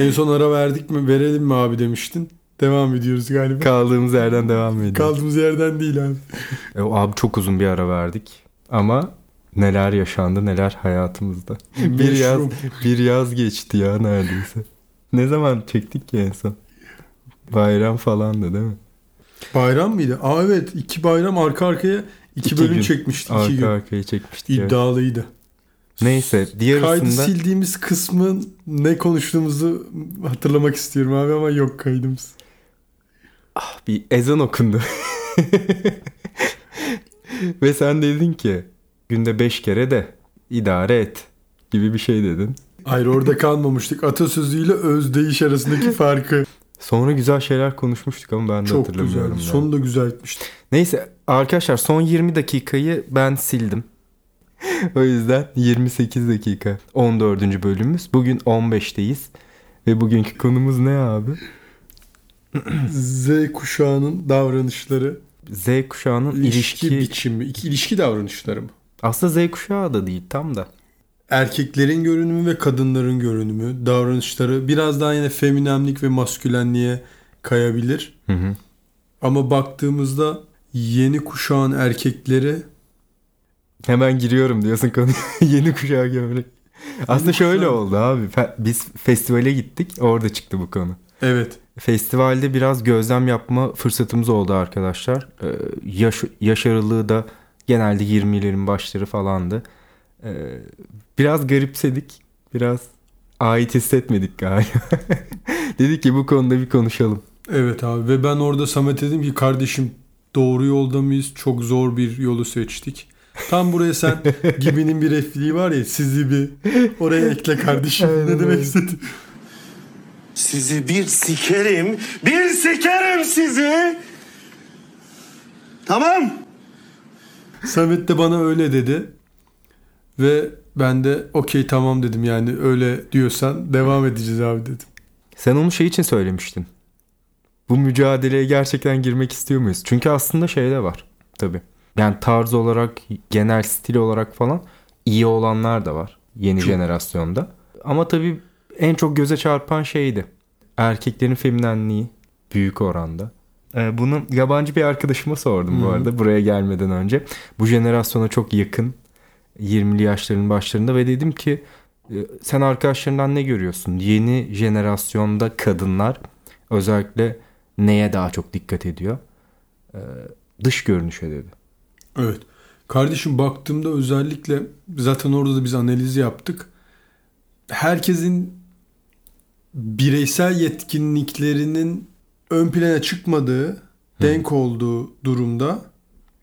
En son ara verdik mi verelim mi abi demiştin. Devam ediyoruz galiba. Kaldığımız yerden devam ediyoruz. Kaldığımız yerden değil abi. E, abi çok uzun bir ara verdik. Ama neler yaşandı neler hayatımızda. bir yaz bir yaz geçti ya neredeyse. Ne zaman çektik ki en son? Bayram falandı değil mi? Bayram mıydı? Aa evet iki bayram arka arkaya iki, iki bölüm gün. çekmiştik. Arka iki gün. arkaya çekmiştik. İddialıydı. Evet. Neyse diğer Kaydı sildiğimiz kısmın ne konuştuğumuzu hatırlamak istiyorum abi ama yok kaydımız. Ah bir ezan okundu. Ve sen dedin ki günde beş kere de idare et gibi bir şey dedin. Hayır orada kalmamıştık. Atasözüyle özdeyiş arasındaki farkı. Sonra güzel şeyler konuşmuştuk ama ben de Çok hatırlamıyorum. güzel. Sonu da güzel etmişti. Neyse arkadaşlar son 20 dakikayı ben sildim. o yüzden 28 dakika 14. bölümümüz. Bugün 15'teyiz. Ve bugünkü konumuz ne abi? Z kuşağının davranışları. Z kuşağının ilişki, ilişki biçimi, ilişki davranışları mı? Aslında Z kuşağı da değil tam da. Erkeklerin görünümü ve kadınların görünümü, davranışları biraz daha yine feminemlik ve maskülenliğe kayabilir. Hı hı. Ama baktığımızda yeni kuşağın erkekleri Hemen giriyorum diyorsun konuya. yeni kuşağı gömlek. Aslında şöyle oldu abi. Biz festivale gittik. Orada çıktı bu konu. Evet. Festivalde biraz gözlem yapma fırsatımız oldu arkadaşlar. Ee, yaş, yaş aralığı da genelde 20'lerin başları falandı. Ee, biraz garipsedik. Biraz ait hissetmedik galiba. Dedik ki bu konuda bir konuşalım. Evet abi ve ben orada Samet dedim ki kardeşim doğru yolda mıyız? Çok zor bir yolu seçtik. Tam buraya sen gibinin bir repliği var ya sizi bir oraya ekle kardeşim. ne demek istedin? Sizi bir sikerim, bir sikerim sizi. Tamam. Samet de bana öyle dedi. Ve ben de okey tamam dedim yani öyle diyorsan devam edeceğiz abi dedim. Sen onu şey için söylemiştin. Bu mücadeleye gerçekten girmek istiyor muyuz? Çünkü aslında şey de var tabii. Yani tarz olarak, genel stil olarak falan iyi olanlar da var yeni Çok. jenerasyonda. Ama tabii en çok göze çarpan şeydi. Erkeklerin feminenliği büyük oranda. Ee, bunu yabancı bir arkadaşıma sordum hmm. bu arada buraya gelmeden önce. Bu jenerasyona çok yakın 20'li yaşların başlarında ve dedim ki e, sen arkadaşlarından ne görüyorsun? Yeni jenerasyonda kadınlar özellikle neye daha çok dikkat ediyor? Ee, dış görünüşe dedi. Evet. Kardeşim baktığımda özellikle zaten orada da biz analiz yaptık. Herkesin bireysel yetkinliklerinin ön plana çıkmadığı, Hı. denk olduğu durumda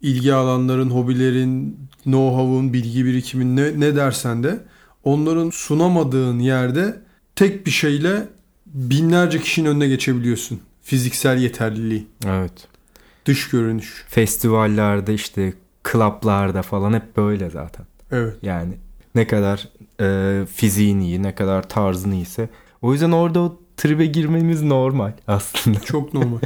ilgi alanların, hobilerin, know-how'un, bilgi birikimin ne, ne dersen de onların sunamadığın yerde tek bir şeyle binlerce kişinin önüne geçebiliyorsun. Fiziksel yeterliliği. Evet. Dış görünüş. Festivallerde işte klaplarda falan hep böyle zaten. Evet. Yani ne kadar e, fiziğin iyi, ne kadar tarzın iyiyse. O yüzden orada o tribe girmemiz normal aslında. Çok normal.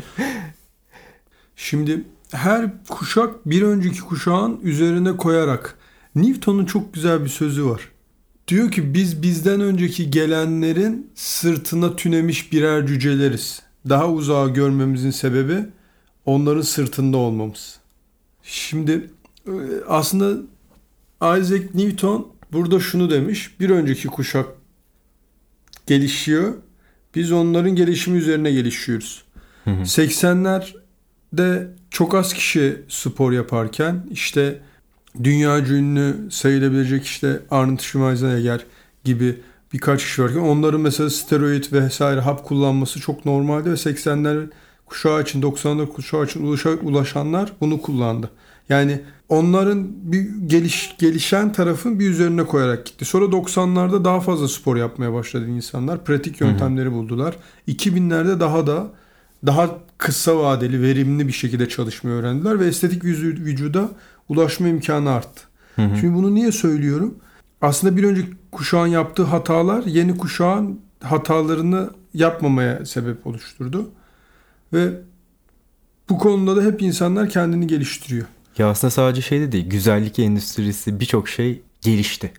Şimdi her kuşak bir önceki kuşağın üzerine koyarak Newton'un çok güzel bir sözü var. Diyor ki biz bizden önceki gelenlerin sırtına tünemiş birer cüceleriz. Daha uzağa görmemizin sebebi onların sırtında olmamız. Şimdi aslında Isaac Newton burada şunu demiş. Bir önceki kuşak gelişiyor. Biz onların gelişimi üzerine gelişiyoruz. Hı hı. 80'lerde çok az kişi spor yaparken işte dünya ünlü sayılabilecek işte Arnold Schwarzenegger gibi birkaç kişi varken onların mesela steroid vesaire hap kullanması çok normaldi ve 80'ler kuşağı için 90'lar kuşağı için ulaşanlar bunu kullandı. Yani onların bir geliş, gelişen tarafın bir üzerine koyarak gitti. Sonra 90'larda daha fazla spor yapmaya başladı insanlar. Pratik yöntemleri hı hı. buldular. 2000'lerde daha da daha kısa vadeli, verimli bir şekilde çalışmayı öğrendiler ve estetik vücuda ulaşma imkanı arttı. Hı hı. Şimdi bunu niye söylüyorum? Aslında bir önceki kuşağın yaptığı hatalar yeni kuşağın hatalarını yapmamaya sebep oluşturdu. Ve bu konuda da hep insanlar kendini geliştiriyor. Ya aslında sadece şey de değil. Güzellik endüstrisi birçok şey gelişti.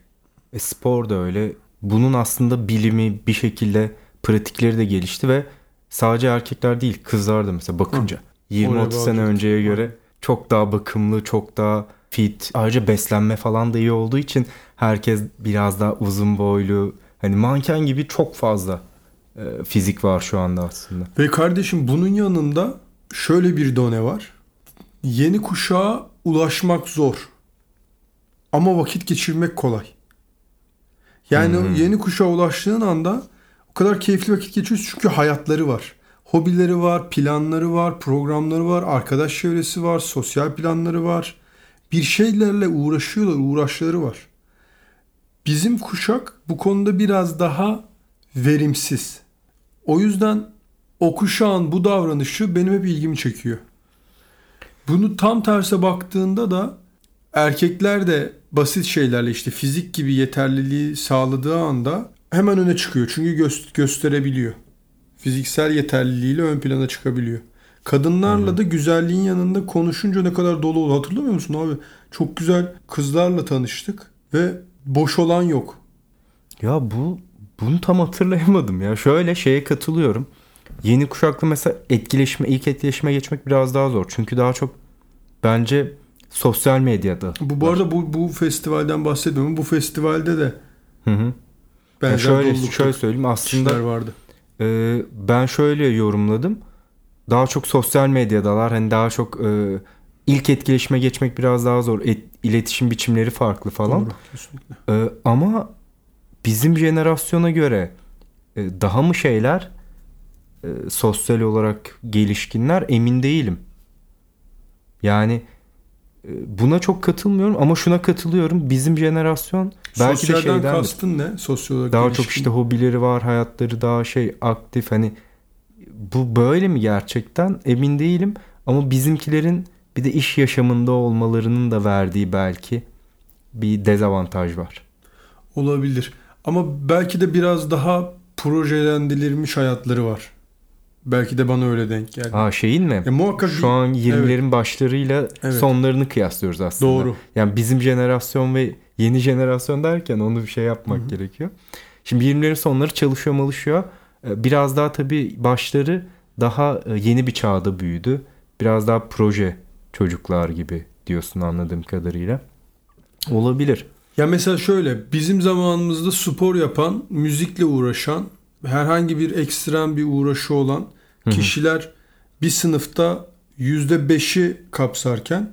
E, spor da öyle. Bunun aslında bilimi bir şekilde pratikleri de gelişti ve sadece erkekler değil kızlar da mesela bakınca 20-30 Oraya sene önceye göre çok daha bakımlı, çok daha fit. Ayrıca beslenme falan da iyi olduğu için herkes biraz daha uzun boylu. Hani manken gibi çok fazla e, fizik var şu anda aslında. Ve kardeşim bunun yanında şöyle bir done var. Yeni kuşağa ulaşmak zor. Ama vakit geçirmek kolay. Yani Hmm. yeni kuşağa ulaştığın anda o kadar keyifli vakit geçiyorsun çünkü hayatları var. Hobileri var, planları var, programları var, arkadaş çevresi var, sosyal planları var. Bir şeylerle uğraşıyorlar, uğraşları var. Bizim kuşak bu konuda biraz daha verimsiz. O yüzden o kuşağın bu davranışı benim hep ilgimi çekiyor. Bunu tam terse baktığında da erkekler de basit şeylerle işte fizik gibi yeterliliği sağladığı anda hemen öne çıkıyor. Çünkü gö- gösterebiliyor. Fiziksel yeterliliğiyle ön plana çıkabiliyor. Kadınlarla da güzelliğin yanında konuşunca ne kadar dolu oldu. Hatırlamıyor musun abi? Çok güzel kızlarla tanıştık ve boş olan yok. Ya bu bunu tam hatırlayamadım ya. Şöyle şeye katılıyorum. Yeni kuşakla mesela etkileşme, ilk etkileşime geçmek biraz daha zor. Çünkü daha çok bence sosyal medyada. Bu bu arada bu, bu festivalden bahsetmiyorum. Bu festivalde de Hı hı. Ya şöyle şöyle söyleyeyim aslında vardı. e, ben şöyle yorumladım. Daha çok sosyal medyadalar. Hani daha çok e, ilk etkileşime geçmek biraz daha zor. Et, iletişim biçimleri farklı falan. Doğru, kesinlikle. Ee, ama bizim jenerasyona göre e, daha mı şeyler e, sosyal olarak gelişkinler emin değilim. Yani e, buna çok katılmıyorum ama şuna katılıyorum. Bizim jenerasyon belki de Sosyalden şeyden kastın ne? Sosyal olarak daha gelişkin. çok işte hobileri var, hayatları daha şey aktif hani bu böyle mi gerçekten emin değilim ama bizimkilerin bir de iş yaşamında olmalarının da verdiği belki bir dezavantaj var. olabilir. Ama belki de biraz daha projelendirilmiş hayatları var. Belki de bana öyle denk geldi. Aa şeyin mi? Ya muhakkak bir- Şu an 20'lerin başlarıyla Evet. sonlarını kıyaslıyoruz aslında. Doğru. Yani bizim jenerasyon ve yeni jenerasyon derken onu bir şey yapmak gerekiyor. Şimdi 20'lerin sonları çalışıyor malışıyor. Ee, Biraz daha tabii başları daha e, yeni bir çağda büyüdü. Biraz daha proje çocuklar gibi diyorsun anladığım kadarıyla. Olabilir. Ya mesela şöyle bizim zamanımızda spor yapan, müzikle uğraşan, herhangi bir ekstrem bir uğraşı olan kişiler bir sınıfta %5'i kapsarken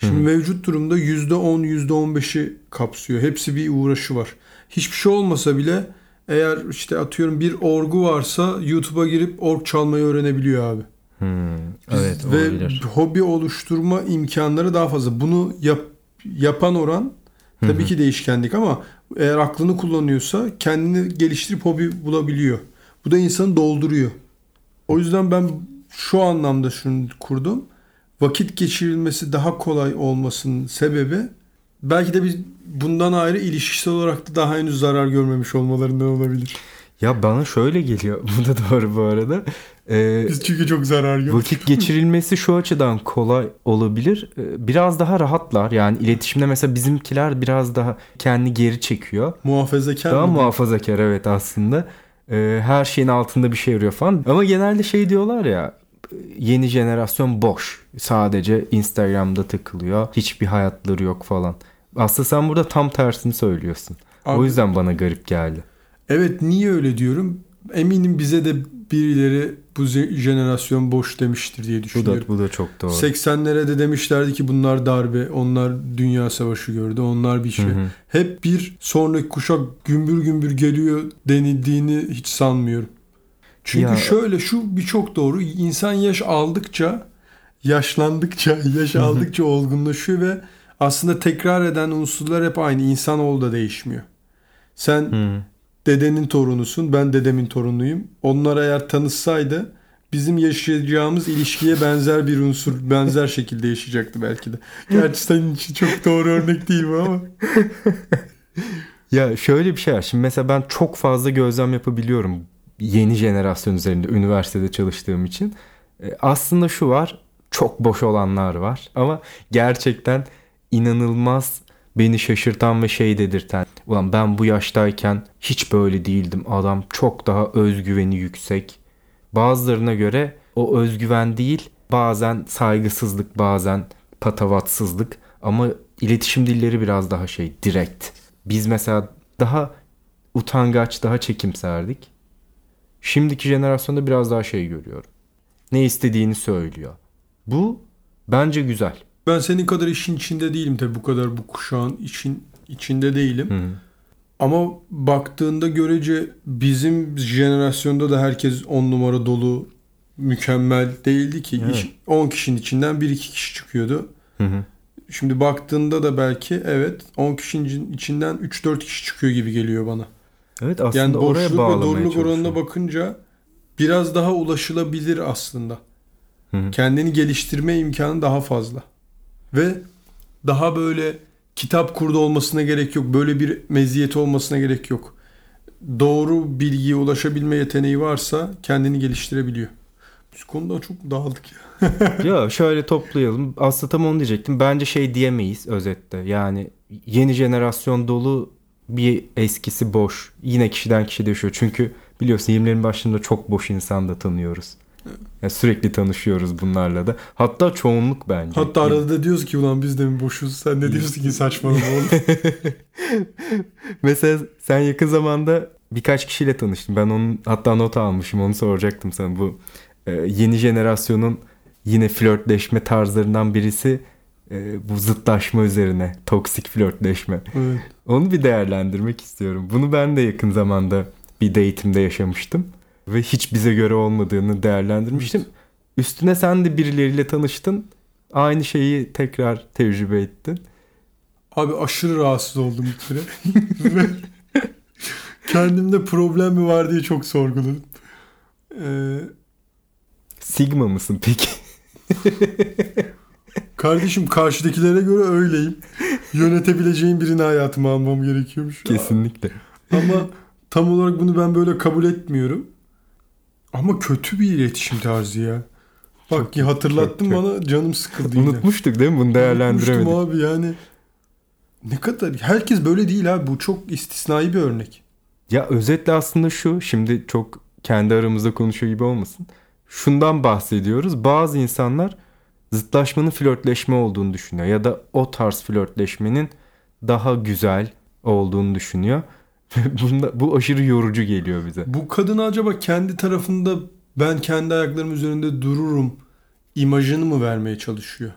şimdi mevcut durumda %10, %15'i kapsıyor. Hepsi bir uğraşı var. Hiçbir şey olmasa bile eğer işte atıyorum bir orgu varsa YouTube'a girip org çalmayı öğrenebiliyor abi. Hmm, Biz- evet ve olabilir. hobi oluşturma imkanları daha fazla. Bunu yap, yapan oran tabii ki değişkenlik ama eğer aklını kullanıyorsa kendini geliştirip hobi bulabiliyor. Bu da insanı dolduruyor. O yüzden ben şu anlamda şunu kurdum. Vakit geçirilmesi daha kolay olmasının sebebi belki de biz bundan ayrı ilişkisel olarak da daha henüz zarar görmemiş olmalarından olabilir. Ya bana şöyle geliyor. Bu da doğru bu arada. Ee, Biz çünkü çok zarar gördük. Vakit geçirilmesi şu açıdan kolay olabilir. Ee, Biraz daha rahatlar. Yani iletişimde mesela bizimkiler biraz daha kendi geri çekiyor. Muhafazakar Daha mı? muhafazakar evet aslında. Ee, Her şeyin altında bir şey arıyor falan. Ama genelde şey diyorlar ya yeni jenerasyon boş. Sadece Instagram'da takılıyor. Hiçbir hayatları yok falan. Aslında sen burada tam tersini söylüyorsun. Abi- O yüzden bana garip geldi. Evet niye öyle diyorum? Eminim bize de birileri bu jenerasyon boş demiştir diye Bu düşünüyorum. da, bu da çok doğru. 80'lere de demişlerdi ki bunlar darbe, onlar dünya savaşı gördü, onlar bir şey. Hı hı. Hep bir sonraki kuşak gümbür gümbür geliyor denildiğini hiç sanmıyorum. Çünkü Ya- şöyle şu birçok doğru insan yaş aldıkça yaşlandıkça yaş aldıkça olgunlaşıyor ve aslında tekrar eden unsurlar hep aynı. İnsanoğlu da değişmiyor. Sen Hı. Dedenin torunusun, ben dedemin torunuyum. Onlar eğer tanışsaydı bizim yaşayacağımız ilişkiye benzer bir unsur, benzer şekilde yaşayacaktı belki de. Gerçi senin için çok doğru örnek değil bu ama. Ya şöyle bir şey var. Şimdi mesela ben çok fazla gözlem yapabiliyorum yeni jenerasyon üzerinde üniversitede çalıştığım için. E, Aslında şu var. Çok boş olanlar var ama gerçekten inanılmaz beni şaşırtan ve şey dedirten. Ulan ben bu yaştayken hiç böyle değildim. Adam çok daha özgüveni yüksek. Bazılarına göre o özgüven değil bazen saygısızlık bazen patavatsızlık ama iletişim dilleri biraz daha şey direkt. Biz mesela daha utangaç daha çekimserdik. Şimdiki jenerasyonda biraz daha şey görüyorum. Ne istediğini söylüyor. Bu bence güzel. Ben senin kadar işin içinde değilim tabii bu kadar bu kuşağın için içinde değilim. Hı. Ama baktığında görece bizim jenerasyonda da herkes on numara dolu mükemmel değildi ki. Evet. İş- 10 kişinin içinden 1-2 kişi çıkıyordu. Hı hı. Şimdi baktığında da belki evet 10 kişinin içinden 3-4 kişi çıkıyor gibi geliyor bana. Evet aslında Yani oraya ve doluluk oranına bakınca biraz daha ulaşılabilir aslında. Hı hı. Kendini geliştirme imkanı daha fazla. Ve daha böyle kitap kurdu olmasına gerek yok. Böyle bir meziyeti olmasına gerek yok. Doğru bilgiye ulaşabilme yeteneği varsa kendini geliştirebiliyor. Biz konuda çok dağıldık ya. ya şöyle toplayalım. Aslında tam onu diyecektim. Bence şey diyemeyiz özette. Yani yeni jenerasyon dolu bir eskisi boş. Yine kişiden kişi değişiyor. Çünkü biliyorsun 20'lerin başlarında çok boş insan da tanıyoruz. Yani sürekli tanışıyoruz bunlarla da. Hatta çoğunluk bence. Hatta arada da diyoruz ki ulan biz de mi boşuz? Sen ne diyorsun ki saçmalama oğlum? Mesela sen yakın zamanda birkaç kişiyle tanıştın. Ben onun hatta not almışım onu soracaktım sana. Bu e, yeni jenerasyonun yine flörtleşme tarzlarından birisi e, bu zıtlaşma üzerine. Toksik flörtleşme. evet. Onu bir değerlendirmek istiyorum. Bunu ben de yakın zamanda bir date'imde yaşamıştım. Ve hiç bize göre olmadığını değerlendirmiştim. Üstüne sen de birileriyle tanıştın. Aynı şeyi tekrar tecrübe ettin. Abi aşırı rahatsız oldum bir kere. Ve kendimde problem mi var diye çok sorguladım. Ee, Sigma mısın peki? kardeşim karşıdakilere göre öyleyim. Yönetebileceğim birini hayatıma almam gerekiyormuş. Kesinlikle. Ama tam olarak bunu ben böyle kabul etmiyorum. Ama kötü bir iletişim tarzı ya. Bak ki hatırlattın çok, çok. bana canım sıkıldı yine. Unutmuştuk değil mi? Bunu değerlendiremedik. Unutmuştum abi yani. Ne kadar herkes böyle değil abi bu çok istisnai bir örnek. Ya özetle aslında şu. Şimdi çok kendi aramızda konuşuyor gibi olmasın. Şundan bahsediyoruz. Bazı insanlar zıtlaşmanın flörtleşme olduğunu düşünüyor. Ya da o tarz flörtleşmenin daha güzel olduğunu düşünüyor. Bunda, bu aşırı yorucu geliyor bize. Bu kadın acaba kendi tarafında ben kendi ayaklarım üzerinde dururum imajını mı vermeye çalışıyor?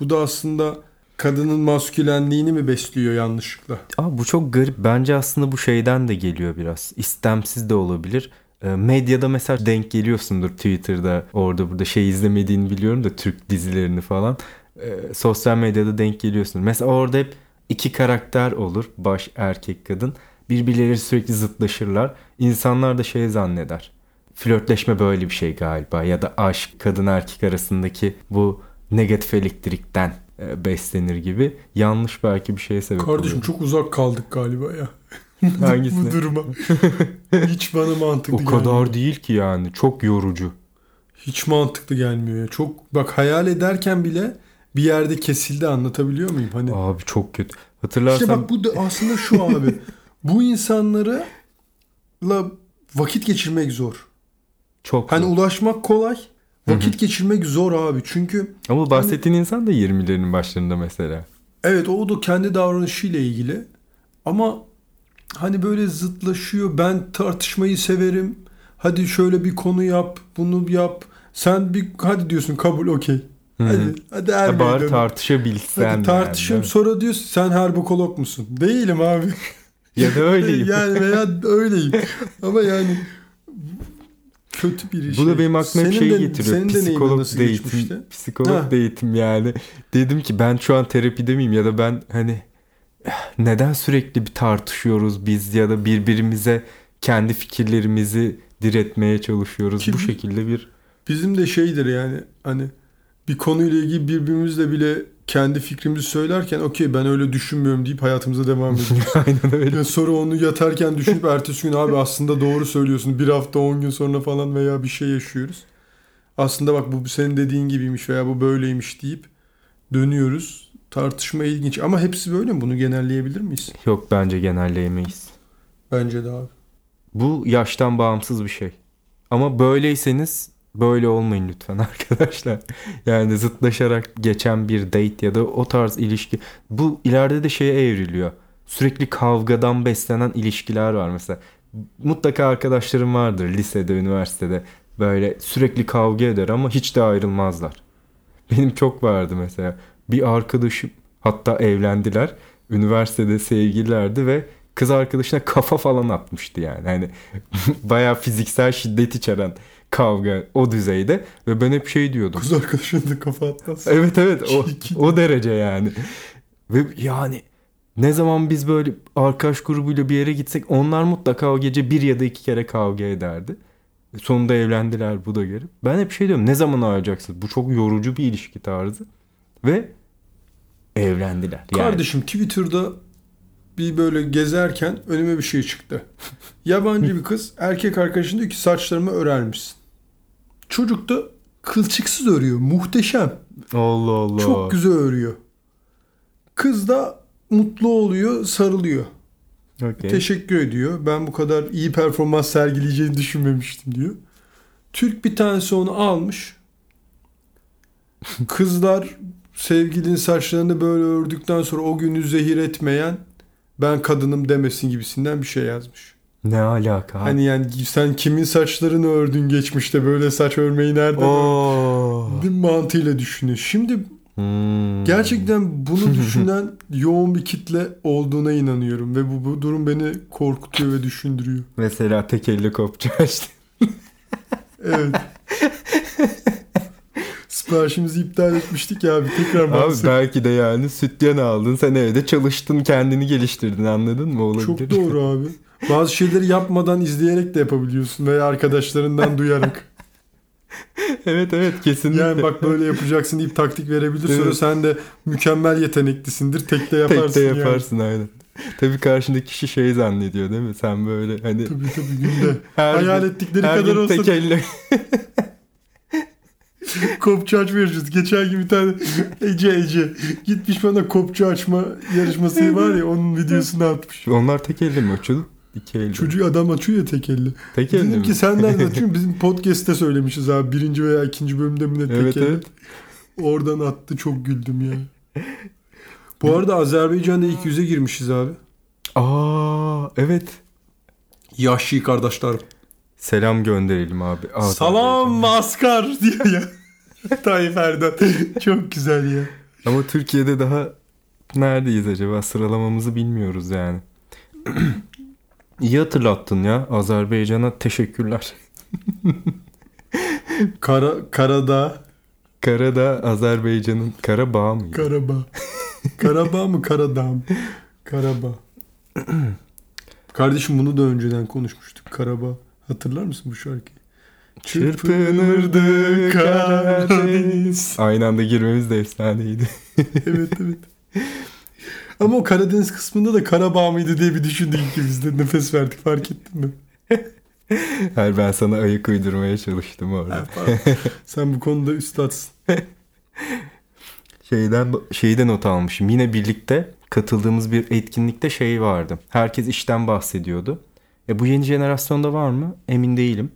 Bu da aslında kadının maskülenliğini mi besliyor yanlışlıkla? Aa, bu çok garip. Bence aslında bu şeyden de geliyor biraz. İstemsiz de olabilir. E, Medyada mesela denk geliyorsundur Twitter'da orada burada şey izlemediğini biliyorum da Türk dizilerini falan. E, sosyal medyada denk geliyorsun. Mesela orada hep iki karakter olur. Baş erkek kadın. Birbirleri sürekli zıtlaşırlar. İnsanlar da şey zanneder. Flörtleşme böyle bir şey galiba. Ya da aşk kadın erkek arasındaki bu negatif elektrikten e, beslenir gibi. Yanlış belki bir şeye sebep Kardeşim oluyor. çok uzak kaldık galiba ya. Hangisine? Bu duruma. Hiç bana mantıklı O gelmiyor. kadar değil ki yani. Çok yorucu. Hiç mantıklı gelmiyor ya. Çok bak hayal ederken bile bir yerde kesildi anlatabiliyor muyum? Hani Abi çok kötü. Hatırlarsan İşte bak bu da aslında şu abi. bu insanlara la vakit geçirmek zor. çok Hani zor. ulaşmak kolay. Vakit geçirmek zor abi. Çünkü Ama bahsettiğin insan da 20'lerin başlarında mesela. evet o da kendi davranışıyla ilgili. Ama hani böyle zıtlaşıyor. Ben tartışmayı severim. Hadi şöyle bir konu yap, bunu yap. Sen bir hadi diyorsun kabul okey. Hadi hadi Ha, er bari tartışabilsen. Hadi tartışalım. yani, Sonra diyorsun sen herbokolog musun? Değilim abi. Ya da öyleyim. yani veya öyleyim. Ama yani kötü bir Bu şey. da benim aklıma hep de- getiriyor. Senin Psikolog nasıl date'im. geçmişti? Psikolog Ha. date'im yani. Dedim ki ben şu an terapide miyim ya da ben hani neden sürekli bir tartışıyoruz biz ya da birbirimize kendi fikirlerimizi diretmeye çalışıyoruz. Ki Bu şekilde bir Bizim de şeydir yani hani bir konuyla ilgili birbirimizle bile kendi fikrimizi söylerken okey ben öyle düşünmüyorum deyip hayatımıza devam ediyoruz. aynen öyle. Yani sonra onu yatarken düşünüp ertesi gün abi aslında doğru söylüyorsun. Bir hafta 10 gün sonra falan veya bir şey yaşıyoruz. Aslında bak bu senin dediğin gibiymiş veya bu böyleymiş deyip dönüyoruz. Tartışma ilginç ama hepsi böyle mi? Bunu genelleyebilir miyiz? Yok bence genelleyemeyiz. Bence de abi. Bu yaştan bağımsız bir şey. Ama böyleyseniz böyle olmayın lütfen arkadaşlar. Yani zıtlaşarak geçen bir date ya da o tarz ilişki. Bu ileride de şeye evriliyor. Sürekli kavgadan beslenen ilişkiler var mesela. Mutlaka arkadaşlarım vardır lisede, üniversitede. Böyle sürekli kavga eder ama hiç de ayrılmazlar. Benim çok vardı mesela. Bir arkadaşım hatta evlendiler. Üniversitede sevgililerdi ve kız arkadaşına kafa falan atmıştı yani. Hani bayağı fiziksel şiddet içeren kavga o düzeyde ve ben hep şey diyordum. Kız arkadaşın da kafa atmaz. Evet evet o, o derece yani. Ve yani ne zaman biz böyle arkadaş grubuyla bir yere gitsek onlar mutlaka o gece bir ya da iki kere kavga ederdi. Sonunda evlendiler bu da gelip. Ben hep şey diyorum ne zaman ayrılacaksınız? Bu çok yorucu bir ilişki tarzı. Ve evlendiler. Yani. Kardeşim Twitter'da bir böyle gezerken önüme bir şey çıktı. Yabancı bir kız erkek arkadaşın diyor ki saçlarımı örer misin? Çocuk da kılçıksız örüyor. Muhteşem. Allah Allah. Çok güzel örüyor. Kız da mutlu oluyor, sarılıyor. Okey. Teşekkür ediyor. Ben bu kadar iyi performans sergileyeceğini düşünmemiştim diyor. Türk bir tanesi onu almış. Kızlar sevgilinin saçlarını böyle ördükten sonra o günü zehir etmeyen ben kadınım demesin gibisinden bir şey yazmış. Ne alaka? Hani yani sen kimin saçlarını ördün geçmişte böyle saç örmeyi nereden Oo. ördün mantığıyla düşünüyor. Şimdi Hmm. gerçekten bunu düşünen yoğun bir kitle olduğuna inanıyorum ve bu, bu durum beni korkutuyor ve düşündürüyor. Mesela tek elle kopça açtı. Evet. Siparişimizi iptal etmiştik ya abi tekrar Abi bahset. belki de yani sütyen aldın sen evde çalıştın kendini geliştirdin anladın mı olabilir. Çok doğru abi. Bazı şeyleri yapmadan izleyerek de yapabiliyorsun veya arkadaşlarından duyarak. evet evet kesinlikle. Yani bak böyle yapacaksın deyip taktik verebilir. Sonra Evet. sen de mükemmel yeteneklisindir. Tek de yaparsın. Tek de yani. yaparsın aynen. Tabii karşındaki kişi şey zannediyor değil mi? Sen böyle hani Tabii tabii günde. her Hayal gün, ettikleri her kadar gün olsa tek elle kopça açma yarışması. Geçen gün bir tane Ece Ece gitmiş bana kopça açma yarışması var ya onun videosunu atmış. Onlar tek elle mi açıyor? İki. Çocuk adam açıyor ya tek elle. tek elle Dedim mi? ki sen nereden açıyorsun? Bizim podcast'te söylemişiz abi. Birinci veya ikinci bölümde mi ne tek Evet, elle. evet. Oradan attı çok güldüm ya. Bu arada Azerbaycan'da ilk yüze girmişiz abi. Aa evet. Yaşlı kardeşler. Selam gönderelim abi. Salam maskar diyor ya. Tayyip Erdoğan. Çok güzel ya. Ama Türkiye'de daha neredeyiz acaba? Sıralamamızı bilmiyoruz yani. İyi hatırlattın ya. Azerbaycan'a teşekkürler. Kara, Karadağ. Karadağ Azerbaycan'ın Karabağ mıydı? Karabağ. Karabağ mı Karadağ mı? Karabağ. Kardeşim bunu da önceden konuşmuştuk. Karabağ. Hatırlar mısın bu şarkıyı? Çırpınırdı Karadeniz. Aynı anda girmemiz de efsaneydi. evet evet. Ama o Karadeniz kısmında da Karabağ mıydı diye bir düşündük ikimiz de nefes verdik fark ettin mi? Hayır ben sana ayık uydurmaya çalıştım orada. Sen bu konuda üstadsın. Şeyden şeyi de not almışım. Yine birlikte katıldığımız bir etkinlikte şey vardı. Herkes işten bahsediyordu. E bu yeni jenerasyonda var mı? Emin değilim.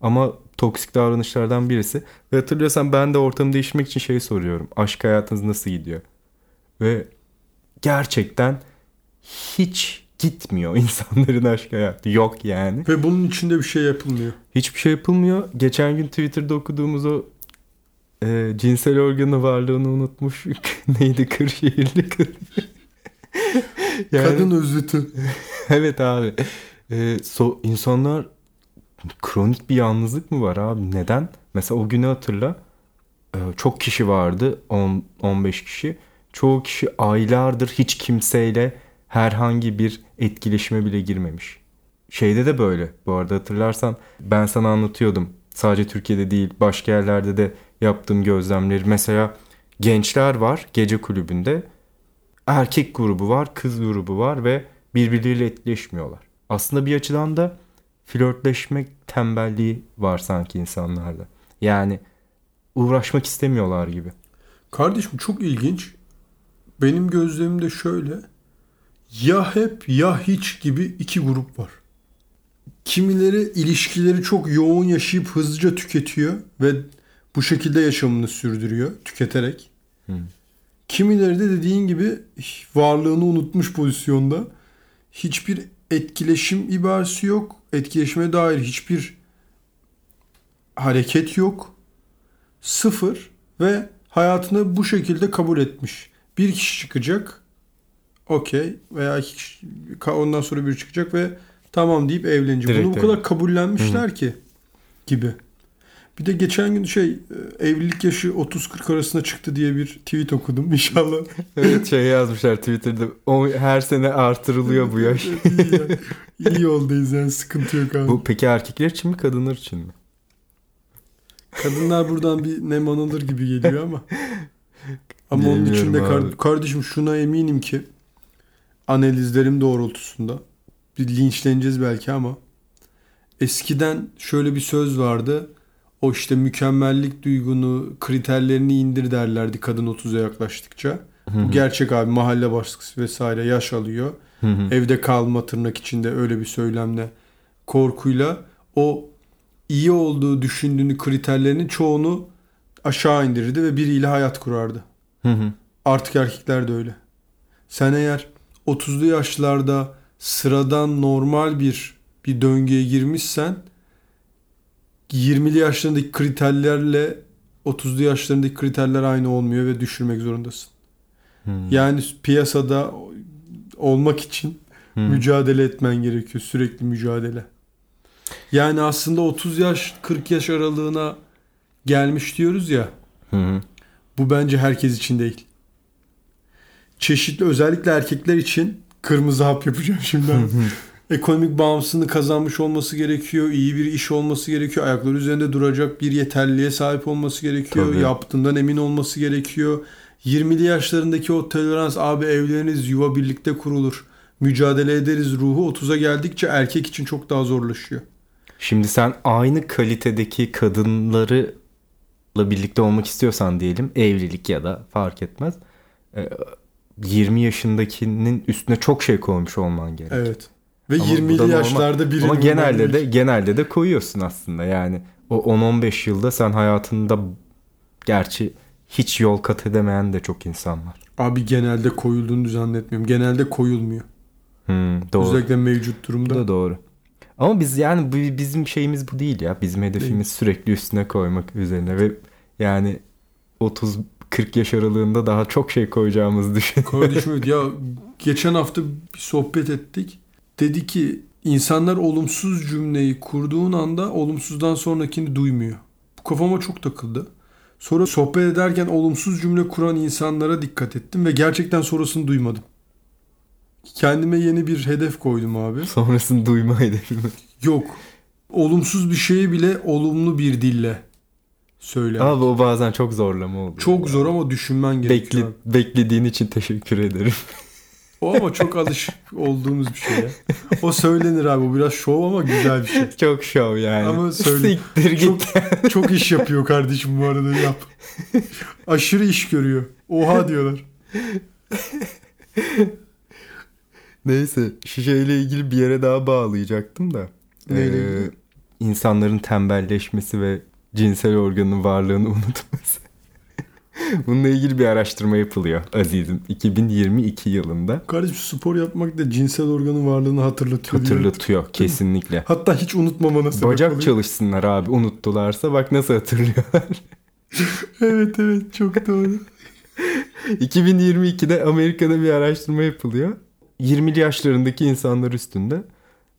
Ama toksik davranışlardan birisi. Ve hatırlıyorsan ben de ortamı değiştirmek için şey soruyorum. Aşk hayatınız nasıl gidiyor? Ve gerçekten hiç gitmiyor insanların aşk hayatı. Yok yani. Ve bunun içinde bir şey yapılmıyor. Hiçbir şey yapılmıyor. Geçen gün Twitter'da okuduğumuz o e, cinsel organı varlığını unutmuş. Neydi Kırşehirli kız. Yani- Kadın özütü. Evet abi. E, so, insanlar kronik bir yalnızlık mı var abi? Neden? Mesela o günü hatırla. E, çok kişi vardı. 10 15 kişi. Çoğu kişi aylardır hiç kimseyle herhangi bir etkileşime bile girmemiş. Şeyde de böyle. Bu arada hatırlarsan ben sana anlatıyordum. Sadece Türkiye'de değil başka yerlerde de yaptığım gözlemleri. Mesela gençler var gece kulübünde. Erkek grubu var, kız grubu var ve birbirleriyle etkileşmiyorlar. Aslında bir açıdan da flörtleşmek tembelliği var sanki insanlarda. Yani uğraşmak istemiyorlar gibi. Kardeşim çok ilginç. Benim gözlemimde şöyle. Ya hep ya hiç gibi iki grup var. Kimileri ilişkileri çok yoğun yaşayıp hızlıca tüketiyor ve bu şekilde yaşamını sürdürüyor tüketerek. Kimileri de dediğin gibi varlığını unutmuş pozisyonda. Hiçbir etkileşim ibaresi yok. Etkileşime dair hiçbir hareket yok. Sıfır ve hayatını bu şekilde kabul etmiş. Bir kişi çıkacak. Okey. Veya iki kişi, ondan sonra biri çıkacak ve tamam deyip evlenecek. Direkt Bunu bu kadar kabullenmişler ki gibi. Bir de geçen gün şey e, evlilik yaşı 30-40 arasında çıktı diye bir tweet okudum inşallah. Evet şey yazmışlar Twitter'da. O her sene artırılıyor bu yaş. iyi, ya. İyi yoldayız yani sıkıntı yok abi. Bu peki erkekler için mi kadınlar için mi? Kadınlar buradan bir nem anılır gibi geliyor ama. Ama onun için de kar- kardeşim şuna eminim ki analizlerim doğrultusunda bir linçleneceğiz belki ama eskiden şöyle bir söz vardı. O işte mükemmellik duygunu, kriterlerini indir derlerdi kadın 30'a yaklaştıkça. Bu gerçek abi mahalle baskısı vesaire yaş alıyor. Evde kalma tırnak içinde öyle bir söylemle korkuyla o iyi olduğu düşündüğünü kriterlerinin çoğunu aşağı indirirdi ve biriyle hayat kurardı. Hı hı. Artık erkekler de öyle. Sen eğer 30'lu yaşlarda sıradan normal bir bir döngüye girmişsen 20'li yaşlarındaki kriterlerle 30'lu yaşlarındaki kriterler aynı olmuyor ve düşürmek zorundasın. Hı. Yani piyasada olmak için Hı. mücadele etmen gerekiyor. Sürekli mücadele. Yani aslında 30 yaş 40 yaş aralığına gelmiş diyoruz ya. Hı hı. Bu bence herkes için değil. Çeşitli özellikle erkekler için kırmızı hap yapacağım şimdi. Ekonomik bağımsızlığını kazanmış olması gerekiyor. iyi bir iş olması gerekiyor. Ayakları üzerinde duracak bir yeterliliğe sahip olması gerekiyor. Tabii. Yaptığından emin olması gerekiyor. 20'li yaşlarındaki o tolerans abi evleriniz yuva birlikte kurulur. Mücadele ederiz ruhu 30'a geldikçe erkek için çok daha zorlaşıyor. Şimdi sen aynı kalitedeki kadınlarla birlikte olmak istiyorsan diyelim evlilik ya da fark etmez. Ee, 20 yaşındakinin üstüne çok şey koymuş olman gerek. Evet. Ve Ama bu da 20'li normal. yaşlarda biri Ama genelde de genelde de koyuyorsun aslında. Yani o 10-15 yılda sen hayatında gerçi hiç yol kat edemeyen de çok insan var. Abi genelde koyulduğunu zannetmiyorum. Genelde koyulmuyor. Hmm, doğru. Özellikle mevcut Bu durumda. da doğru. Ama biz yani bu, bizim şeyimiz bu değil ya. Bizim hedefimiz sürekli üstüne koymak üzerine ve yani 30 40 yaş aralığında daha çok şey koyacağımızı düşün. Kardeşim ya geçen hafta bir sohbet ettik. Dedi ki insanlar olumsuz cümleyi kurduğun anda olumsuzdan sonrakini duymuyor. Bu kafama çok takıldı. Sonra sohbet ederken olumsuz cümle kuran insanlara dikkat ettim ve gerçekten sonrasını duymadım. Kendime yeni bir hedef koydum abi. Sonrasını duyma hedefimi. Yok. Olumsuz bir şeyi bile olumlu bir dille söyle. Abi o bazen çok zorlama oluyor. Çok zor ama düşünmen gerekiyor. Bekle, abi. beklediğin için teşekkür ederim. O ama çok alış olduğumuz bir şey ya. O söylenir abi. O biraz şov ama güzel bir şey. çok şov yani. Ama söyle- Siktir git. Çok, çok iş yapıyor kardeşim bu arada yap. Aşırı iş görüyor. Oha diyorlar. Neyse şu şeyle ilgili bir yere daha bağlayacaktım da. Neyle Ee, ilgili? insanların tembelleşmesi ve cinsel organın varlığını unutması. Bununla ilgili bir araştırma yapılıyor azizim. 2022 yılında. Kardeşim spor yapmak da cinsel organın varlığını hatırlatıyor. diyor. Hatırlatıyor kesinlikle. Hatta hiç unutmamana sebep Bacak oluyor. çalışsınlar abi unuttularsa bak nasıl hatırlıyorlar. Evet evet çok doğru. 2022'de Amerika'da bir araştırma yapılıyor. 20'li yaşlarındaki insanlar üstünde.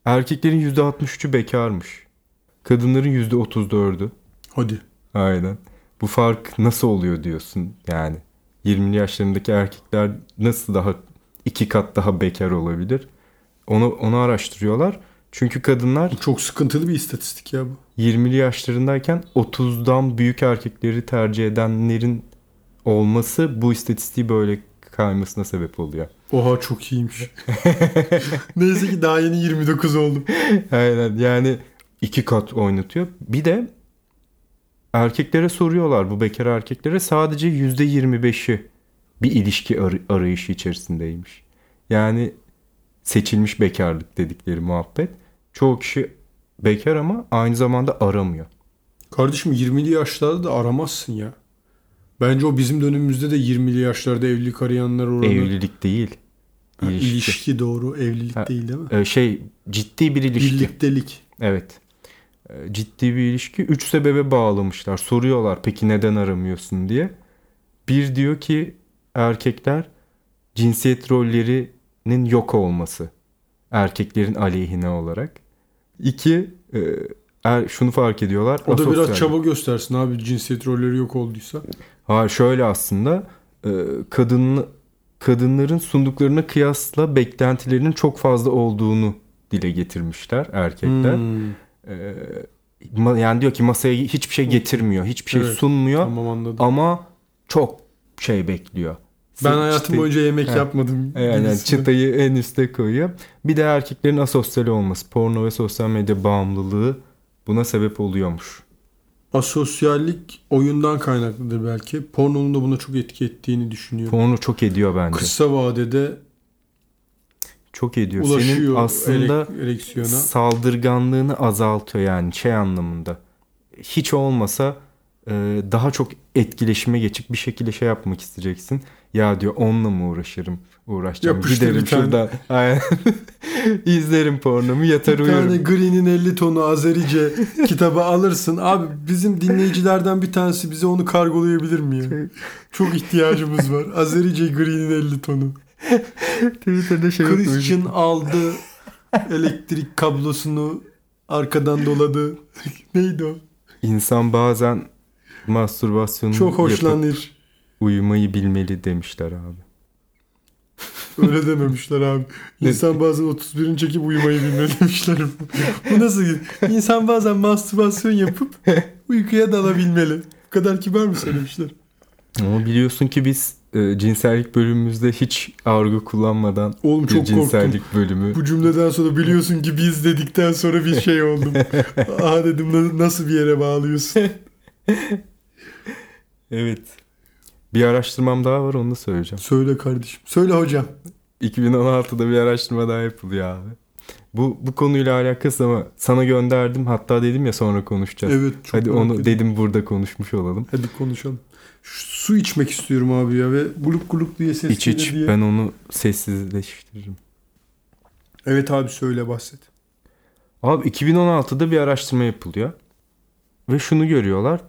Erkeklerin %63'ü bekarmış. Kadınların %34'ü. Hadi. Aynen. Bu fark nasıl oluyor diyorsun yani. 20'li yaşlarındaki erkekler nasıl daha iki kat daha bekar olabilir? Onu onu araştırıyorlar. Çünkü kadınlar Bu çok sıkıntılı bir istatistik ya bu. 20'li yaşlarındayken 30'dan büyük erkekleri tercih edenlerin olması bu istatistiği böyle kaymasına sebep oluyor. Oha çok iyiymiş. Neyse ki daha yeni 29 oldum. Aynen yani iki kat oynatıyor. Bir de erkeklere soruyorlar bu bekar erkeklere sadece %25'i bir ilişki ar- arayışı içerisindeymiş. Yani seçilmiş bekarlık dedikleri muhabbet. Çoğu kişi bekar ama aynı zamanda aramıyor. Kardeşim 20'li yaşlarda da aramazsın ya. Bence o bizim dönemimizde de 20'li yaşlarda evlilik arayanlar oranı. Evlilik değil. Ha, ilişki. ilişki doğru. Evlilik Ha, değil değil mi? Ee, şey ciddi bir ilişki. Birliktelik. Evet. Ee, Ciddi bir ilişki. Üç sebebe bağlamışlar. Soruyorlar peki neden aramıyorsun diye. Bir diyor ki erkekler cinsiyet rollerinin yok olması. Erkeklerin aleyhine olarak. İki e, er, şunu fark ediyorlar. O da biraz çaba göstersin abi cinsiyet rolleri yok olduysa. Ha şöyle aslında e, kadın kadınların sunduklarına kıyasla beklentilerinin çok fazla olduğunu dile getirmişler erkekler. Hmm, Ee, yani diyor ki masaya hiçbir şey getirmiyor, hiçbir şey Evet, sunmuyor tamam anladım. ama çok şey bekliyor. ben Çıtayı- hayatım boyunca yemek He. yapmadım. yani gibisinden. çıtayı en üste koyuyor. Bir de erkeklerin asosyal olması, porno ve sosyal medya bağımlılığı buna sebep oluyormuş. Asosyallik oyundan kaynaklıdır belki. Pornonun da buna çok etki ettiğini düşünüyorum. Porno çok ediyor bence. Kısa vadede Çok ediyor. ulaşıyor Senin aslında erek- saldırganlığını azaltıyor yani şey anlamında. Hiç olmasa e, daha çok etkileşime geçip bir şekilde şey yapmak isteyeceksin. Ya diyor onunla mı uğraşırım? Uğraşacağım. Yapıştır Giderim bir tane. şurada. İzlerim pornomu yatar Bir tane uyurum. Green'in 50 tonu Azerice kitabı alırsın. Abi bizim dinleyicilerden bir tanesi bize onu kargolayabilir mi ya? Çok ihtiyacımız var. Azerice Green'in 50 tonu. Twitter'da şey. Christian aldı elektrik kablosunu arkadan doladı. Neydi o? İnsan bazen mastürbasyonu Çok yapıp hoşlanır. uyumayı bilmeli demişler abi. Öyle dememişler abi. İnsan bazen 31'ini çekip uyumayı bilmeli demişler. Bu nasıl? İnsan bazen mastürbasyon yapıp uykuya dalabilmeli. Bu kadar kibar mı söylemişler? Ama biliyorsun ki biz e, cinsellik bölümümüzde hiç argo kullanmadan Oğlum çok korktum. cinsellik bölümü. Bu cümleden sonra biliyorsun ki biz dedikten sonra bir şey oldum. Aa dedim "na- nasıl bir yere bağlıyorsun? Evet. Bir araştırmam daha var onu da söyleyeceğim. Söyle kardeşim. Söyle hocam. 2016'da bir araştırma daha yapılıyor abi. Bu bu konuyla alakası ama sana gönderdim. Hatta dedim ya sonra konuşacağız. Evet çok Hadi onu ediyorum. dedim burada konuşmuş olalım. Hadi konuşalım. Şu su içmek istiyorum abi ya ve buluk buluk diye ses İç iç diye. ben onu sessizleştiririm. Evet abi söyle bahset. Abi 2016'da bir araştırma yapılıyor. Ve şunu görüyorlar.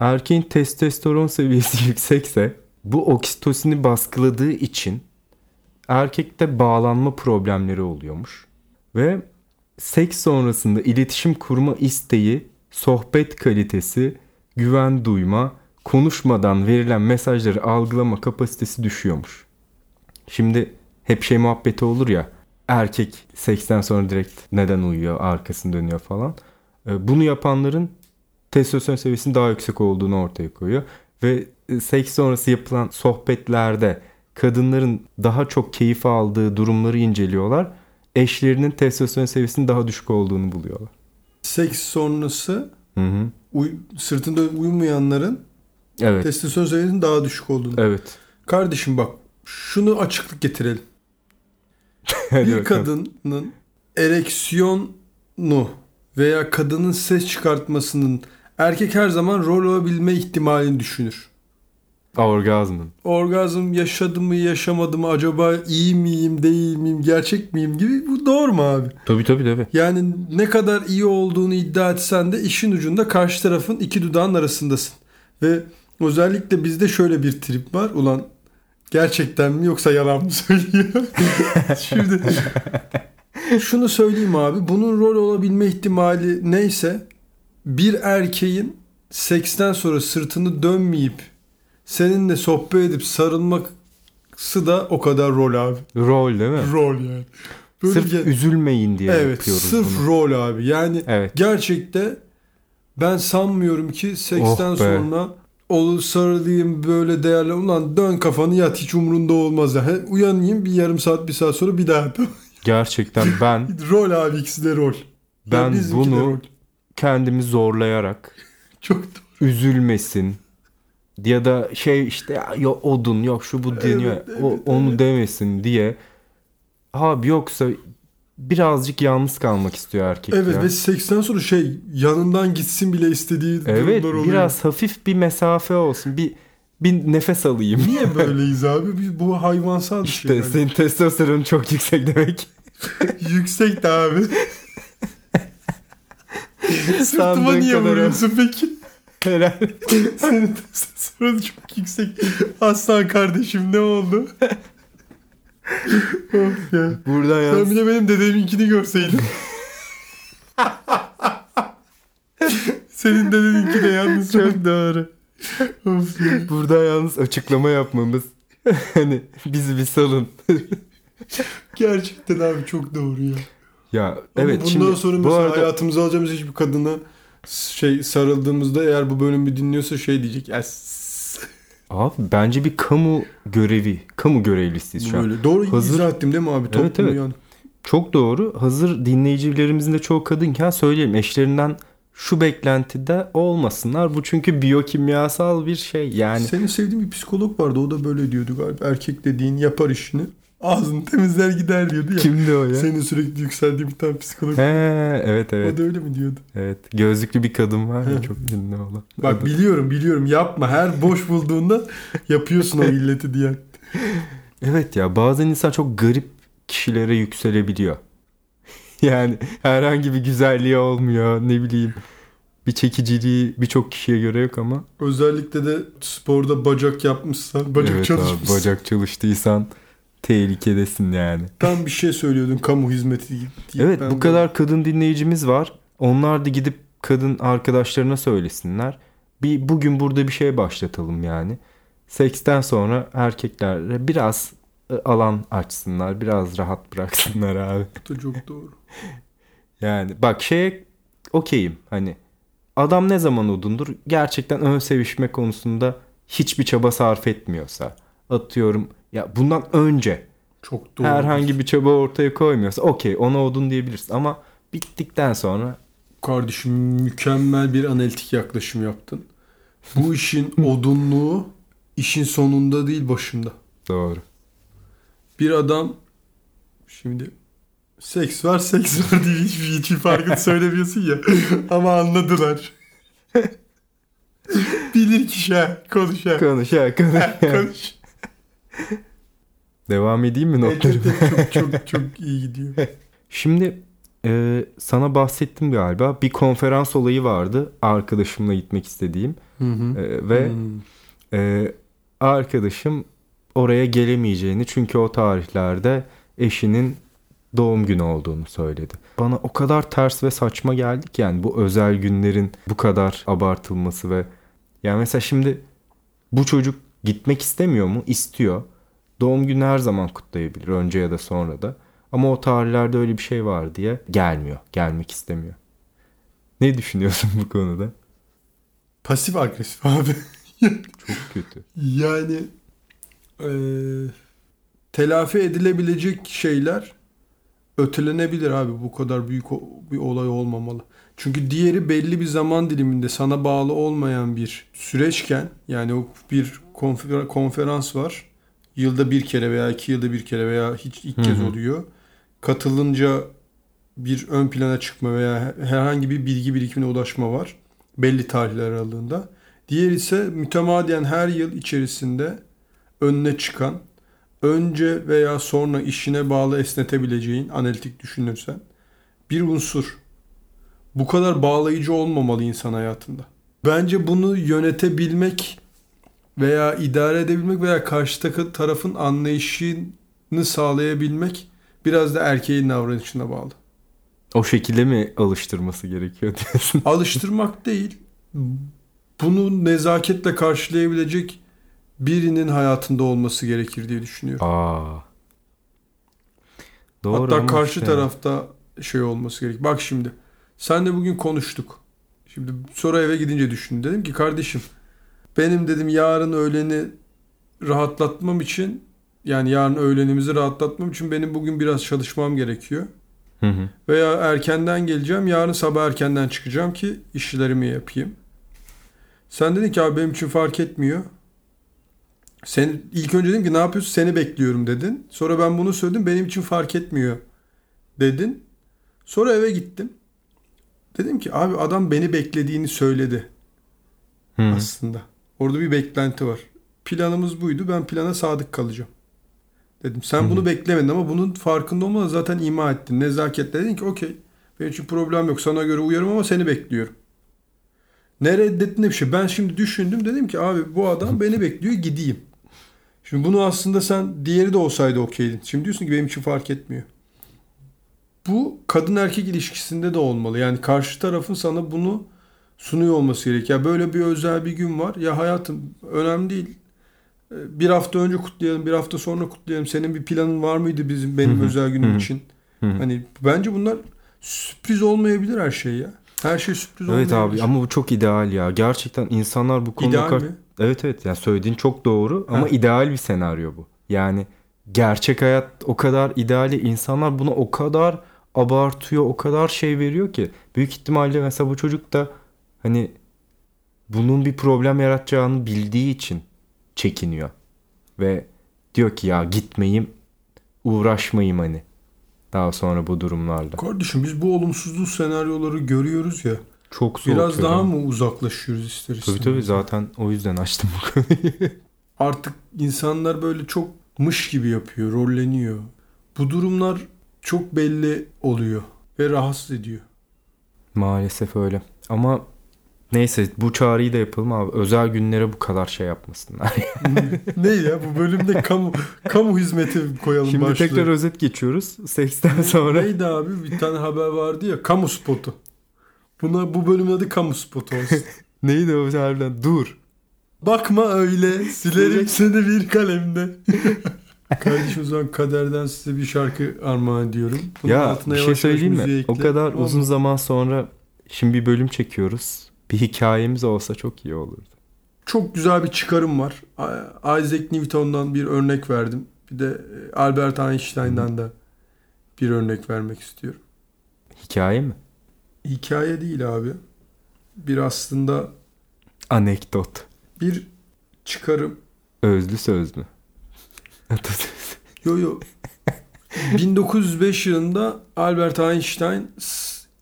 Erkeğin testosteron seviyesi yüksekse bu oksitosini baskıladığı için erkekte bağlanma problemleri oluyormuş. Ve seks sonrasında iletişim kurma isteği, sohbet kalitesi, güven duyma, konuşmadan verilen mesajları algılama kapasitesi düşüyormuş. Şimdi hep şey muhabbeti olur ya. Erkek seksten sonra direkt neden uyuyor, arkasını dönüyor falan. Ee, Bunu yapanların testosteron seviyesinin daha yüksek olduğunu ortaya koyuyor. Ve e, seks sonrası yapılan sohbetlerde kadınların daha çok keyif aldığı durumları inceliyorlar. Eşlerinin testosteron seviyesinin daha düşük olduğunu buluyorlar. Seks sonrası Hı hı. uy- sırtında uyumayanların Evet. testosteron seviyesinin daha düşük olduğunu. Evet. Kardeşim bak şunu açıklık getirelim. Bir kadının ereksiyonu veya kadının ses çıkartmasının erkek her zaman rol olabilme ihtimalini düşünür. Orgazmın. Orgazm yaşadı mı yaşamadı mı acaba iyi miyim değil miyim gerçek miyim gibi bu doğru mu abi? Tabii tabii tabii. Yani ne kadar iyi olduğunu iddia etsen de işin ucunda karşı tarafın iki dudağın arasındasın. Ve özellikle bizde şöyle bir trip var. Ulan gerçekten mi yoksa yalan mı söylüyor? Şimdi şunu söyleyeyim abi. Bunun rol olabilme ihtimali neyse bir erkeğin seksten sonra sırtını dönmeyip seninle sohbet edip sarılması da o kadar rol abi. Rol değil mi? Rol yani. Böyle Sırf bir- üzülmeyin diye Evet yapıyoruz sırf bunu. rol abi. Yani Evet. gerçekte ben sanmıyorum ki seksten Oh sonra olur sarılayım böyle değerli ulan dön kafanı yat hiç umurunda olmaz ya. He, uyanayım bir yarım saat bir saat sonra bir daha. Gerçekten ben rol abi ikisi de rol. Ben de bunu- rol. Kendimi zorlayarak çok üzülmesin, ya da şey işte ya, odun yok şu bu deniyor. Evet, o, evet, onu evet. demesin diye. Abi yoksa birazcık yalnız kalmak istiyor erkek Evet ya. ve seksten sonra şey yanından gitsin bile istediği Evet durumlar oluyor. biraz hafif bir mesafe olsun. Bir bir nefes alayım. Niye böyleyiz abi? Biz- Bu hayvansal bir İşte şey. yani. senin testosteronun çok yüksek demek. Yüksek de abi. Sırtıma niye vuruyorsun peki? Helal. Senin testosteronun çok yüksek. Aslan kardeşim ne oldu? of ya. Buradan Sen yalnız bir de benim dedeminkini görseydin. Senin dedeninki de yalnız çok doğru. of ya. Buradan yalnız açıklama yapmamız. hani bizi bir salın. Gerçekten abi çok doğru ya. Ya evet bundan şimdi sonra bu mesela arada hayatımıza alacağımız hiçbir kadına şey sarıldığımızda eğer bu bölümü dinliyorsa şey diyecek. Ya s- abi bence bir kamu görevi, kamu görevlisiyiz şu an. böyle. Doğru Hazır- izah ettim değil mi abi? Toplumu evet. yani. Çok doğru. Hazır dinleyicilerimizin de çoğu kadınken söyleyelim. Eşlerinden şu beklentide olmasınlar. Bu çünkü biyokimyasal bir şey. Yani Senin sevdiğin bir psikolog vardı. O da böyle diyordu galiba. Erkek dediğin yapar işini. Ağzını temizler gider diyordu ya. kimdi o ya? Senin sürekli yükseldiğin bir tane psikolog. He, evet O evet. da öyle mi diyordu? Evet. Gözlüklü bir kadın var ya çok ünlü olan. Bak Adı- biliyorum biliyorum yapma. Her boş bulduğunda yapıyorsun o illeti diyen. Evet ya bazen insan çok garip kişilere yükselebiliyor. Yani herhangi bir güzelliği olmuyor ne bileyim. Bir çekiciliği birçok kişiye göre yok ama. Özellikle de sporda bacak yapmışsan, bacak evet abi, çalışmışsan. bacak çalıştıysan tehlikedesin yani. Tam bir şey söylüyordun kamu hizmeti diye. Evet bu de- kadar kadın dinleyicimiz var. Onlar da gidip kadın arkadaşlarına söylesinler. Bir bugün burada bir şey başlatalım yani. Seksten sonra erkeklerle biraz e, alan açsınlar. Biraz rahat bıraksınlar abi. Bu da çok doğru. Yani bak şeye okeyim hani adam ne zaman odundur gerçekten ön sevişme konusunda hiçbir çaba sarf etmiyorsa atıyorum ya bundan önce Çok doğru. herhangi bir çaba ortaya koymuyorsa okey ona odun diyebilirsin ama bittikten sonra Kardeşim mükemmel bir analitik yaklaşım yaptın. Bu işin odunluğu işin sonunda değil başında. doğru. Bir adam şimdi seks var seks var diye hiçbir, hiçbir farkını söylemiyorsun ya. Ama anladılar. Bilir kişi ha. Konuş ha. Konuş. Ha. Konuş. Devam edeyim mi notları? Evet, çok çok çok iyi gidiyor. Şimdi e, sana bahsettim galiba bir konferans olayı vardı arkadaşımla gitmek istediğim Hı hı. E, ve Hmm. Ee, arkadaşım oraya gelemeyeceğini çünkü o tarihlerde eşinin doğum günü olduğunu söyledi. Bana o kadar ters ve saçma geldi ki yani bu özel günlerin bu kadar abartılması ve yani mesela şimdi bu çocuk gitmek istemiyor mu? İstiyor. Doğum günü her zaman kutlayabilir önce ya da sonra da. Ama o tarihlerde öyle bir şey var diye gelmiyor. Gelmek istemiyor. Ne düşünüyorsun bu konuda? Pasif agresif abi. Çok kötü. Yani eee, telafi edilebilecek şeyler ötelenebilir abi. Bu kadar büyük bir olay olmamalı. Çünkü diğeri belli bir zaman diliminde sana bağlı olmayan bir süreçken yani o bir konfer- konferans var. Yılda bir kere veya iki yılda bir kere veya hiç ilk kez oluyor. Katılınca bir ön plana çıkma veya herhangi bir bilgi birikimine ulaşma var. Belli tarihler aralığında. Diğer ise mütemadiyen her yıl içerisinde önüne çıkan, önce veya sonra işine bağlı esnetebileceğin, analitik düşünürsen bir unsur. Bu kadar bağlayıcı olmamalı insan hayatında. Bence bunu yönetebilmek veya idare edebilmek veya karşı tarafın anlayışını sağlayabilmek biraz da erkeğin davranışına bağlı. O şekilde mi alıştırması gerekiyor diyorsun? alıştırmak değil. Bunu nezaketle karşılayabilecek birinin hayatında olması gerekir diye düşünüyorum. Aa. Doğru Hatta karşı işte- tarafta şey olması gerek. Bak şimdi. Sen de bugün konuştuk. Şimdi sonra eve gidince düşün. Dedim ki kardeşim benim dedim yarın öğleni rahatlatmam için yani yarın öğlenimizi rahatlatmam için benim bugün biraz çalışmam gerekiyor. Hı hı. Veya erkenden geleceğim. Yarın sabah erkenden çıkacağım ki işlerimi yapayım. Sen dedin ki abi benim için fark etmiyor. Sen ilk önce dedim ki ne yapıyorsun? Seni bekliyorum dedin. Sonra ben bunu söyledim. Benim için fark etmiyor dedin. Sonra eve gittim. Dedim ki abi adam beni beklediğini söyledi Hı. aslında. Orada bir beklenti var. Planımız buydu. Ben plana sadık kalacağım. Dedim sen bunu beklemedin ama bunun farkında olmadan zaten ima ettin. Nezaketle dedin ki okey. Benim için problem yok. Sana göre uyarım ama seni bekliyorum. Ne reddettin ne bir şey. Ben şimdi düşündüm. Dedim ki abi bu adam beni bekliyor gideyim. Şimdi bunu aslında sen diğeri de olsaydı okeydin. Şimdi diyorsun ki benim için fark etmiyor. Bu kadın erkek ilişkisinde de olmalı. Yani karşı tarafın sana bunu sunuyor olması gerek. Ya böyle bir özel bir gün var. Ya hayatım önemli değil. Ee, Bir hafta önce kutlayalım, bir hafta sonra kutlayalım. Senin bir planın var mıydı bizim benim Hı hı, özel günüm hı hı. için? Hı hı. Hani bence bunlar sürpriz olmayabilir her şey ya. Her şey sürpriz Evet olmayabilir. abi ama bu çok ideal ya. Gerçekten insanlar bu konuda İdeal kar- mi? Evet evet yani söylediğin çok doğru ama Ha. ideal bir senaryo bu. Yani gerçek hayat o kadar ideali insanlar bunu o kadar abartıyor, o kadar şey veriyor ki büyük ihtimalle mesela bu çocuk da hani bunun bir problem yaratacağını bildiği için çekiniyor. Ve diyor ki ya gitmeyeyim, uğraşmayayım hani. Daha sonra bu durumlarla. Kardeşim biz bu olumsuzluğu senaryoları görüyoruz ya. Çok soğuk. Biraz daha mı uzaklaşıyoruz ister Tabii istemez? tabii zaten o yüzden açtım bu konuyu. Artık insanlar böyle çok mış gibi yapıyor, rolleniyor. Bu durumlar çok belli oluyor ve rahatsız ediyor. Maalesef öyle. Ama neyse bu çağrıyı da yapalım abi. Özel günlere bu kadar şey yapmasınlar. ne ya bu bölümde kamu kamu hizmeti koyalım Şimdi başlığı. tekrar özet geçiyoruz. Seksten sonra. Neydi abi bir tane haber vardı ya kamu spotu. Buna bu bölümün adı kamu spotu olsun. Neydi o harbiden? Dur. Bakma öyle silerim seni bir kalemde. Kardeşim o zaman kaderden size bir şarkı armağan ediyorum. Bunun ya bir şey söyleyeyim mi? ekle. O kadar Tamam uzun zaman sonra şimdi bir bölüm çekiyoruz. Bir hikayemiz olsa çok iyi olurdu. Çok güzel bir çıkarım var. Isaac Newton'dan bir örnek verdim. Bir de e, Albert Einstein'dan da bir örnek vermek istiyorum. Hikaye mi? Hikaye değil abi. Bir aslında Anekdot. bir çıkarım. Özlü söz mü? Yo yo. 1905 yılında Albert Einstein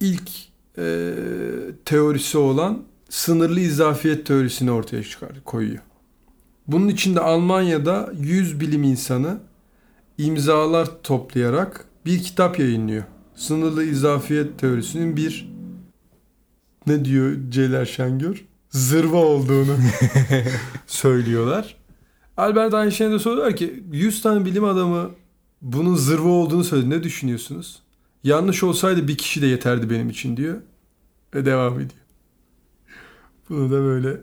ilk e, teorisi olan sınırlı izafiyet teorisini ortaya çıkar koyuyor. Bunun içinde Almanya'da 100 bilim insanı imzalar toplayarak bir kitap yayınlıyor. Sınırlı izafiyet teorisinin bir ne diyor Ceyler Şengör? Zırva olduğunu söylüyorlar. Albert Einstein'e de soruyorlar ki 100 tane bilim adamı bunun zırva olduğunu söyledi. Ne düşünüyorsunuz? Yanlış olsaydı bir kişi de yeterdi benim için diyor. Ve devam ediyor. Bunu da böyle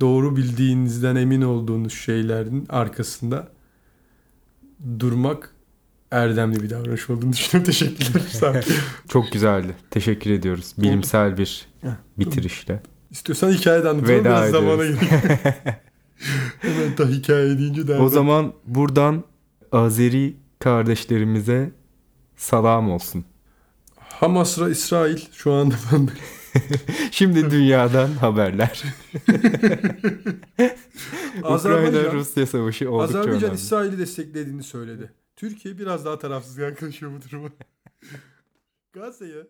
doğru bildiğinizden emin olduğunuz şeylerin arkasında durmak erdemli bir davranış olduğunu düşünüyorum. Teşekkürler. Çok güzeldi. Teşekkür ediyoruz. Bilimsel bir bitirişle. İstiyorsan hikayeden anlatalım. Veda Biraz zamana. Hemen ta hikaye deyince derdim. O zaman buradan Azeri kardeşlerimize salam olsun. Hamas'la İsrail şu anda ben Şimdi dünyadan haberler. Azerbaycan, Ukrayna-Rusya savaşı oldukça Azerbaycan önemli. İsrail'i desteklediğini söyledi. Türkiye biraz daha tarafsız yaklaşıyor bu duruma. Gazze ya.